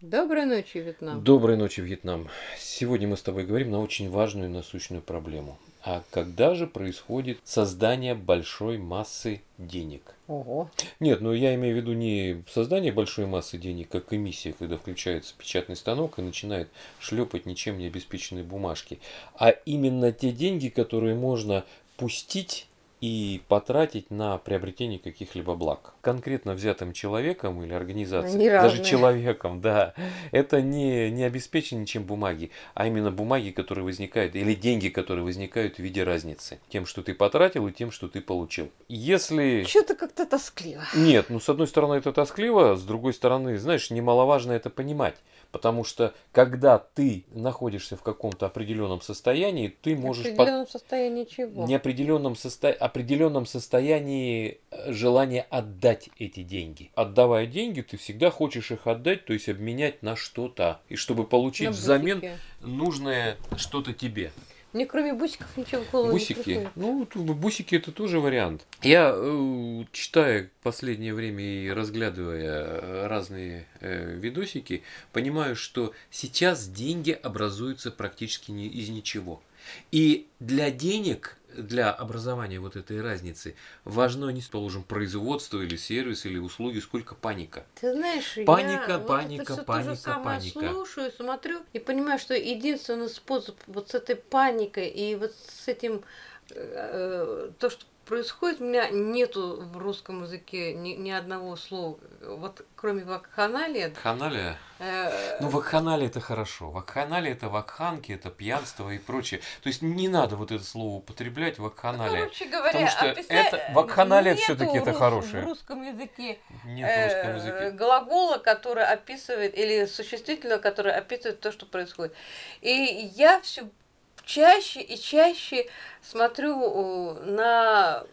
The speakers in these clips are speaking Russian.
Доброй ночи, Вьетнам. Доброй ночи, Вьетнам. Сегодня мы с тобой говорим на очень важную и насущную проблему. А когда же происходит создание большой массы денег? Ого. Нет, ну я имею в виду не создание большой массы денег, как эмиссия, когда включается печатный станок и начинает шлепать ничем не обеспеченные бумажки, а именно те деньги, которые можно пустить и потратить на приобретение каких-либо благ. Конкретно взятым человеком или организацией, даже человеком, да, это не, не обеспечено ничем бумаги, а именно бумаги, которые возникают, или деньги, которые возникают в виде разницы. Тем, что ты потратил, и тем, что ты получил. Если... Что-то как-то тоскливо. Нет, ну с одной стороны это тоскливо, с другой стороны, знаешь, немаловажно это понимать. Потому что когда ты находишься в каком-то определенном состоянии, ты В можешь под- определенном состоянии чего? неопределенном состо... определенном состоянии э, желания отдать эти деньги. Отдавая деньги, ты всегда хочешь их отдать, то есть обменять на что-то. И чтобы получить На взамен нужное что-то тебе. Мне кроме бусиков ничего в голову не Бусики. приходит. Ну, тут бусики это тоже вариант. Я, э, читая последнее время и разглядывая э, разные э, видосики, понимаю, что сейчас деньги образуются практически не из ничего. И для денег, для образования вот этой разницы, важно не, положим, производство или сервис или услуги, сколько паника. Ты знаешь, Паника, я вот паника, всё то паника, же самое паника. слушаю, смотрю и понимаю, что единственный способ вот с этой паникой и вот с этим то, что происходит, у меня нету в русском языке ни, ни одного слова, вот кроме вакханалия. Ханалия? э, Ну, вакханалия это хорошо. Вакханалия это вакханки, это пьянство и прочее. То есть не надо вот это слово употреблять, вакханалия. Короче говоря, Потому что описать- это- вакханалия нету всё-таки это рус- хорошее. В русском языке Нет в русском э, языке. глагола, который описывает, или существительного, который описывает то, что происходит. И я все чаще и чаще смотрю э, на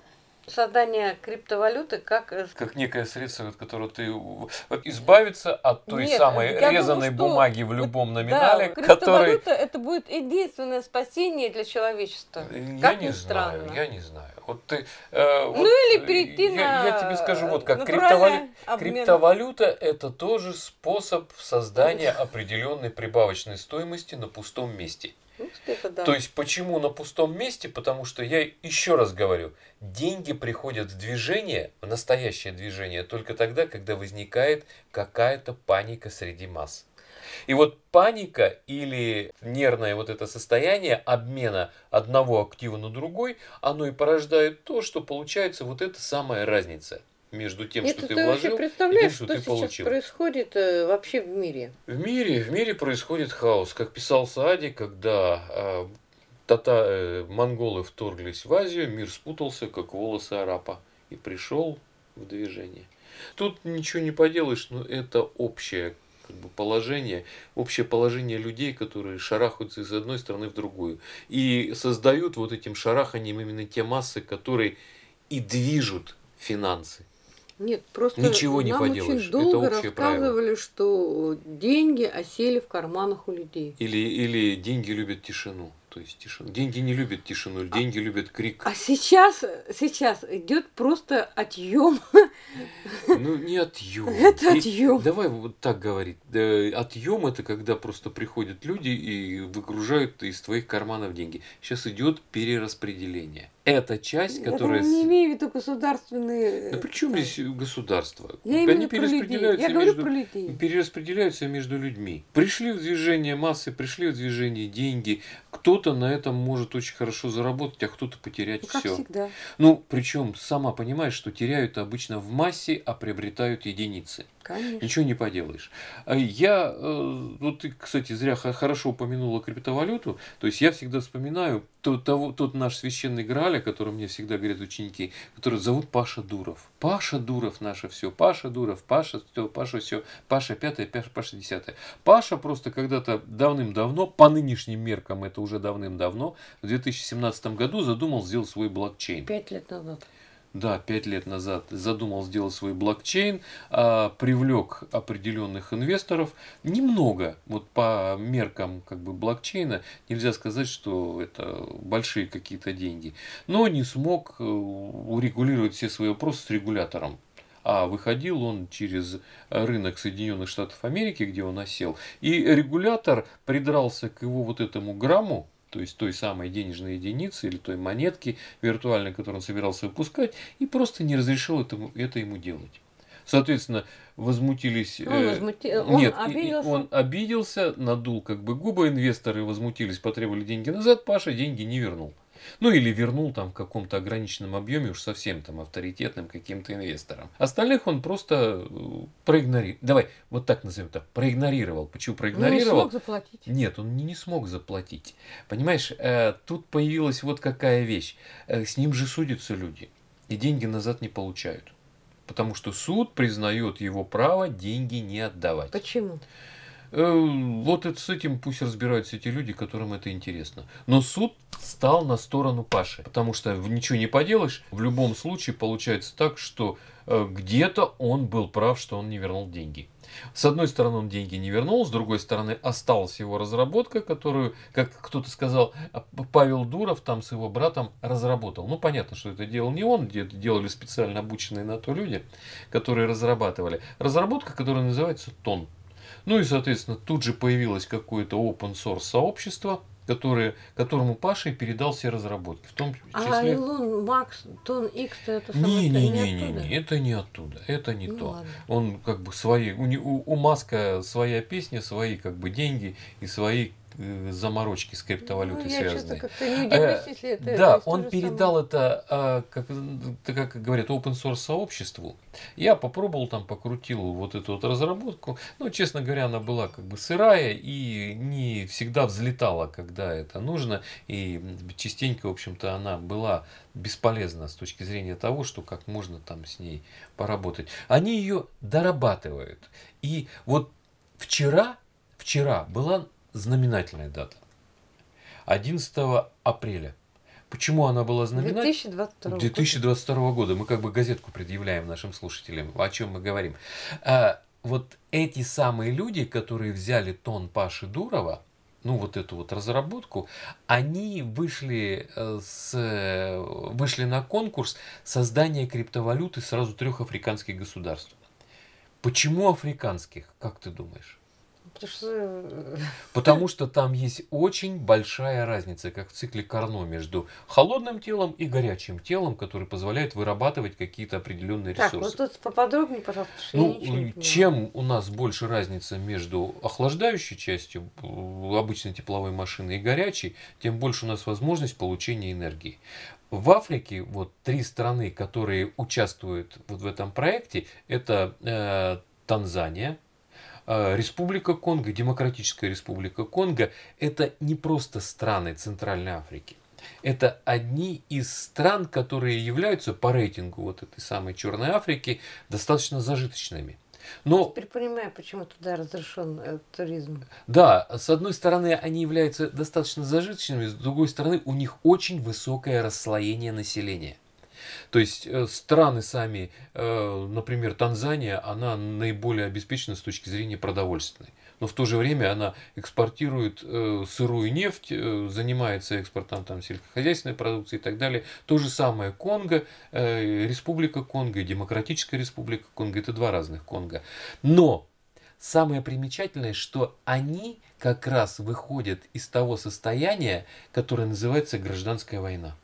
создание криптовалюты как э, Как некое средство, от которого ты избавиться от той Нет, самой думаю, резаной что бумаги в любом да, номинале, который... криптовалюта это будет единственное спасение для человечества. Я Как не ни знаю, странно. я не знаю. Вот ты, э, вот, Ну или э, перейти я, на я тебе скажу, вот как обмен. Криптовалюта это тоже способ создания определенной прибавочной стоимости на пустом месте. Ну, да. То есть почему на пустом месте? Потому что я еще раз говорю, деньги приходят в движение, в настоящее движение, только тогда, когда возникает какая-то паника среди масс. И вот паника или нервное вот это состояние обмена одного актива на другой, оно и порождает то, что получается вот эта самая разница между тем, Это что ты ты вообще вложил, и представляешь, тем, что что ты сейчас получил. происходит э, вообще в мире? В мире, в мире происходит хаос. Как писал Саади, когда а, тата, э, монголы вторглись в Азию, мир спутался, как волосы арапа, и пришел в движение. Тут ничего не поделаешь, но это общее как бы, положение, общее положение людей, которые шарахаются из одной стороны в другую. И создают вот этим шараханием именно те массы, которые и движут финансы. Нет, просто Ничего не нам поделаешь, очень это долго правило. рассказывали, что деньги осели в карманах у людей. Или, или деньги любят тишину. То есть тишину. Деньги не любят тишину, деньги любят крик. А сейчас, сейчас идет просто отъем. Ну, не отъем. Это отъем. Давай вот так говорить. Да, Отъем это когда просто приходят люди и выгружают из твоих карманов деньги. Сейчас идет перераспределение. Это часть, Я которая... там не имею в виду государственные. Да э, при чем там. здесь государство? Я Они перераспределяются Я говорю между... про людей. перераспределяются между людьми. Пришли в движение массы, пришли в движение деньги. Кто-то на этом может очень хорошо заработать, а кто-то потерять Ну, все. всегда. Ну, причем сама понимаешь, что теряют обычно в массе, а приобретают единицы. Конечно. Ничего не поделаешь. А Я, э, вот ты, кстати, зря хорошо упомянула криптовалюту. То есть я всегда вспоминаю тот, того, тот наш священный Грааль, о котором мне всегда говорят ученики, который зовут Паша Дуров. Паша Дуров наше все. Паша Дуров, Паша все, Паша все, Паша пятое, Паша, Паша десятое. Паша просто когда-то давным-давно, по нынешним меркам это уже давным-давно, в 2017 году задумал сделать свой блокчейн. Пять лет назад. Да, пять лет назад задумал сделать свой блокчейн, а, привлек определенных инвесторов. Немного, вот по меркам как бы блокчейна, нельзя сказать, что это большие какие-то деньги. Но не смог э, урегулировать все свои вопросы с регулятором. а выходил он через рынок Соединенных Штатов Америки, где он осел. И регулятор придрался к его вот этому грамму, то есть той самой денежной единицы или той монетки виртуальной, которую он собирался выпускать, и просто не разрешил этому, это ему делать. Соответственно, возмутились... Он, э, возмути... он Нет, обиделся. он обиделся, надул как бы губы, инвесторы возмутились, потребовали деньги назад, Паша деньги не вернул. Ну или вернул там в каком-то ограниченном объеме уж совсем там авторитетным каким-то инвесторам. Остальных он просто э, проигнорировал. Давай, вот так назовем это. Проигнорировал. Почему Ну, не проигнорировал? смог заплатить. Нет, он не, не смог заплатить. Понимаешь, э, тут появилась вот какая вещь. Э, с ним же судятся люди. И деньги назад не получают. Потому что суд признает его право деньги не отдавать. Почему? Э, Вот это с этим пусть разбираются эти люди, которым это интересно. Но суд стал на сторону Паши, потому что ничего не поделаешь. В любом случае получается так, что э, где-то он был прав, что он не вернул деньги. С одной стороны, он деньги не вернул, с другой стороны, осталась его разработка, которую, как кто-то сказал, а, Павел Дуров там с его братом разработал. Ну, понятно, что это делал не он, это делали специально обученные на то люди, которые разрабатывали. Разработка, которая называется ТОН. Ну и, соответственно, тут же появилось какое-то open source сообщество, которое, которому Паша и передал все разработки. В том А числе... Илон Макс, Тон Икс, это самое, это Не-не-не, оттуда? не, это не оттуда, это не Ну то. ладно. Он как бы свои, у, не- у, у Маска своя песня, свои как бы деньги и свои заморочки с криптовалютой Ну, я связанные. как-то не удивлюсь, если это да, он передал самое. это, а, как, как говорят, open source сообществу. Я попробовал там, покрутил вот эту вот разработку. Но, честно говоря, она была как бы сырая и не всегда взлетала, когда это нужно. И частенько, в общем-то, она была бесполезна с точки зрения того, что как можно там с ней поработать. Они ее дорабатывают. И вот вчера, вчера была знаменательная дата. 11 апреля. Почему она была знаменательной? 2022 года. 2022 года. Мы как бы газетку предъявляем нашим слушателям, о чем мы говорим. А, вот эти самые люди, которые взяли тон Паши Дурова, ну вот эту вот разработку, они вышли, э, с, вышли на конкурс создания криптовалюты сразу трех африканских государств. Почему африканских, как ты думаешь? Потому что э, Потому что там есть очень большая разница, как в цикле Карно, между холодным телом и горячим телом, который позволяет вырабатывать какие-то определенные Так, ресурсы. вот тут поподробнее, пожалуйста, Ну, чем у нас больше разница между охлаждающей частью э, обычной тепловой машины и горячей, тем больше у нас возможность получения энергии. В Африке вот три страны, которые участвуют вот в этом проекте, это э, Танзания, Республика Конго, Демократическая Республика Конго, это не просто страны Центральной Африки. Это одни из стран, которые являются по рейтингу вот этой самой Черной Африки достаточно зажиточными. Но Теперь понимаю, почему туда разрешен э, туризм. да, с одной стороны, они являются достаточно зажиточными, с другой стороны, у них очень высокое расслоение населения. То есть э, страны сами, э, например, Танзания, она наиболее обеспечена с точки зрения продовольственной. Но в то же время она экспортирует э, сырую нефть, занимается экспортом там, сельскохозяйственной продукции и так далее. То же самое Конго, Республика Конго и Демократическая Республика Конго. Это два разных Конго. Но самое примечательное, что они как раз выходят из того состояния, которое называется гражданская война.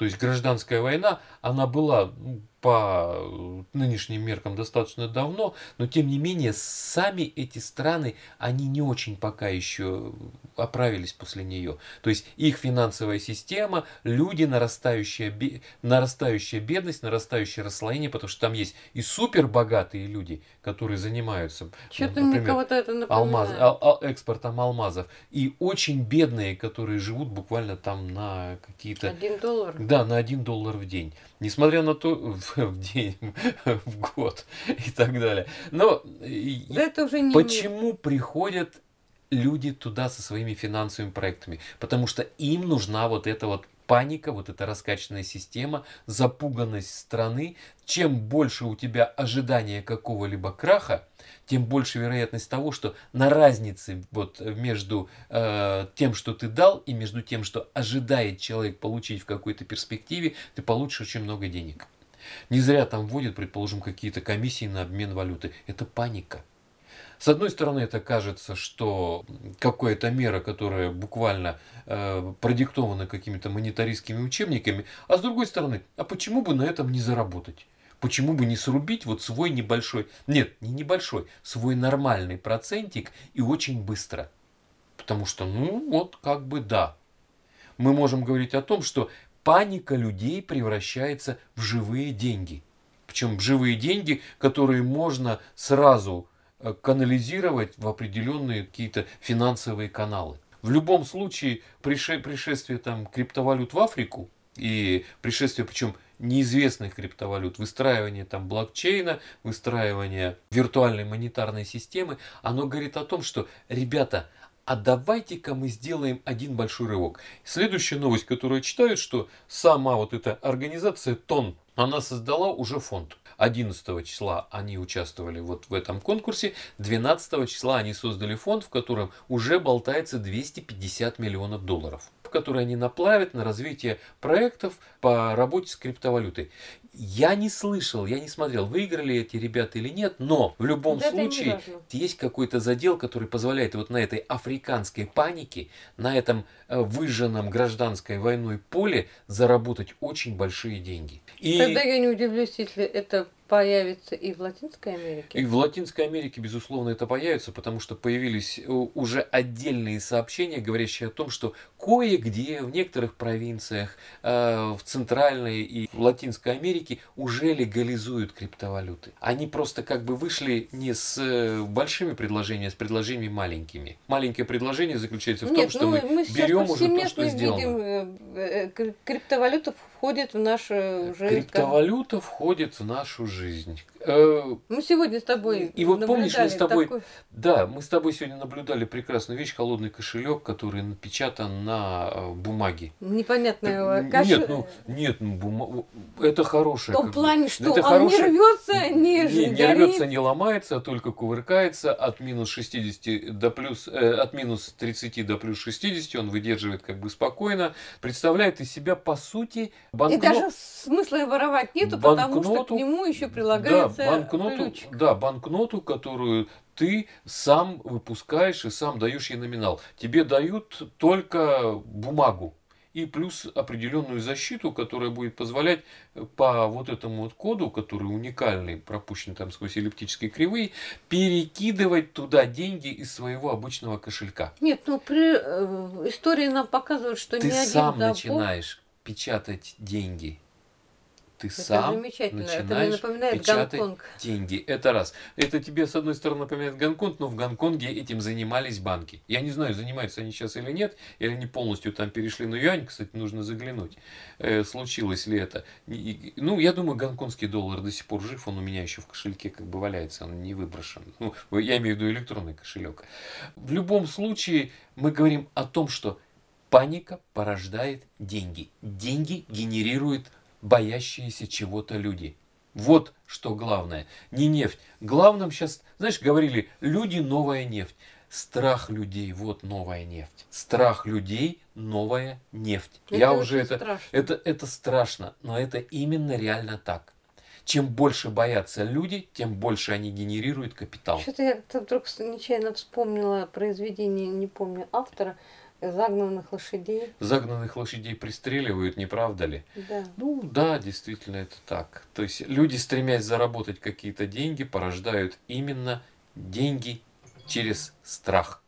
То есть гражданская война, она была ну, по э, нынешним меркам достаточно давно, но тем не менее сами эти страны, они не очень пока еще оправились после нее. То есть их финансовая система, люди, нарастающая, нарастающая бедность, нарастающее расслоение, потому что там есть и супер богатые люди, которые занимаются, Что-то например, это алмаз, ал- ал- экспортом алмазов, и очень бедные, которые живут буквально там на какие-то Один доллар. да, на 1 доллар в день. Несмотря на то, в, в день, в год и так далее. Но это уже не мир. почему приходят люди туда со своими финансовыми проектами? Потому что им нужна вот эта вот паника, вот эта раскачанная система, запуганность страны. Чем больше у тебя ожидания какого-либо краха, тем больше вероятность того, что на разнице вот между э, тем, что ты дал, и между тем, что ожидает человек получить в какой-то перспективе, ты получишь очень много денег. Не зря там вводят, предположим, какие-то комиссии на обмен валюты. Это паника. С одной стороны, это кажется, что какая-то мера, которая буквально э, продиктована какими-то монетаристскими учебниками, а с другой стороны, а почему бы на этом не заработать? Почему бы не срубить вот свой небольшой, нет, не небольшой, свой нормальный процентик и очень быстро? Потому что, ну вот как бы да. Мы можем говорить о том, что паника людей превращается в живые деньги. Причем живые деньги, которые можно сразу канализировать в определенные какие-то финансовые каналы. В любом случае, пришествие там, криптовалют в Африку и пришествие, причем неизвестных криптовалют, выстраивание там блокчейна, выстраивание виртуальной монетарной системы, оно говорит о том, что, ребята, а давайте-ка мы сделаем один большой рывок. Следующая новость, которую я читаю, что сама вот эта организация ТОН, она создала уже фонд. 11 числа они участвовали вот в этом конкурсе, 12 числа они создали фонд, в котором уже болтается 250 миллионов долларов которые они наплавят на развитие проектов по работе с криптовалютой. Я не слышал, я не смотрел, выиграли эти ребята или нет, но в любом да случае есть какой-то задел, который позволяет вот на этой африканской панике, на этом э, выжженном гражданской войной поле заработать очень большие деньги. И... Тогда я не удивлюсь, если это появится и в Латинской Америке? И в Латинской Америке, безусловно, это появится, потому что появились э, уже отдельные сообщения, говорящие о том, что кое-где в некоторых провинциях, э, в Центральной и в Латинской Америке уже легализуют криптовалюты. Они просто как бы вышли не с э, большими предложениями, а с предложениями маленькими. Маленькое предложение заключается в Нет, том, что ну, мы, мы берем уже то, что сделано. Видим, криптовалюта входит в нашу уже... Криптовалюта входит в нашу жизнь. Э, мы сегодня с тобой И вот помнишь, мы с тобой... Такой... Да, мы с тобой сегодня наблюдали прекрасную вещь, холодный кошелек, который напечатан на э, бумаге. Непонятная каш... Нет, ну, нет, ну, бума... это хорошее. В том плане, что это он хорошее... не рвется, не, не, не рвется, не ломается, а только кувыркается от минус 60 до плюс, э, от минус 30 до плюс 60, он выдерживает как бы спокойно, представляет из себя по сути банкнот... И даже смысла воровать нету, банкноту, потому что к нему еще прилагается да, банкноту, да, банкноту, которую ты сам выпускаешь и сам даешь ей номинал. Тебе дают только бумагу и плюс определенную защиту, которая будет позволять по вот этому вот коду, который уникальный, пропущен там сквозь эллиптические кривые, перекидывать туда деньги из своего обычного кошелька. Нет, ну при э, истории нам показывают, что ты не один сам начинаешь печатать деньги ты это сам начинаешь это печатать Гонконг. деньги. Это раз. Это тебе, с одной стороны, напоминает Гонконг, но в Гонконге этим занимались банки. Я не знаю, занимаются они сейчас или нет, или они полностью там перешли на юань, кстати, нужно заглянуть, э, случилось ли это. И, ну, я думаю, гонконгский доллар до сих пор жив, он у меня еще в кошельке как бы валяется, он не выброшен. Ну, я имею в виду электронный кошелек. В любом случае, мы говорим о том, что паника порождает деньги. Деньги генерируют боящиеся чего-то люди. Вот что главное. Не нефть. Главным сейчас, знаешь, говорили, люди новая нефть. Страх людей, вот новая нефть. Страх людей, новая нефть. Это Я уже это, страшно. это, это страшно, но это именно реально так. Чем больше боятся люди, тем больше они генерируют капитал. Что-то я вдруг нечаянно вспомнила произведение, не помню автора, Загнанных лошадей. Загнанных лошадей пристреливают, не правда ли? Да. Ну да, действительно это так. То есть люди, стремясь заработать какие-то деньги, порождают именно деньги через страх.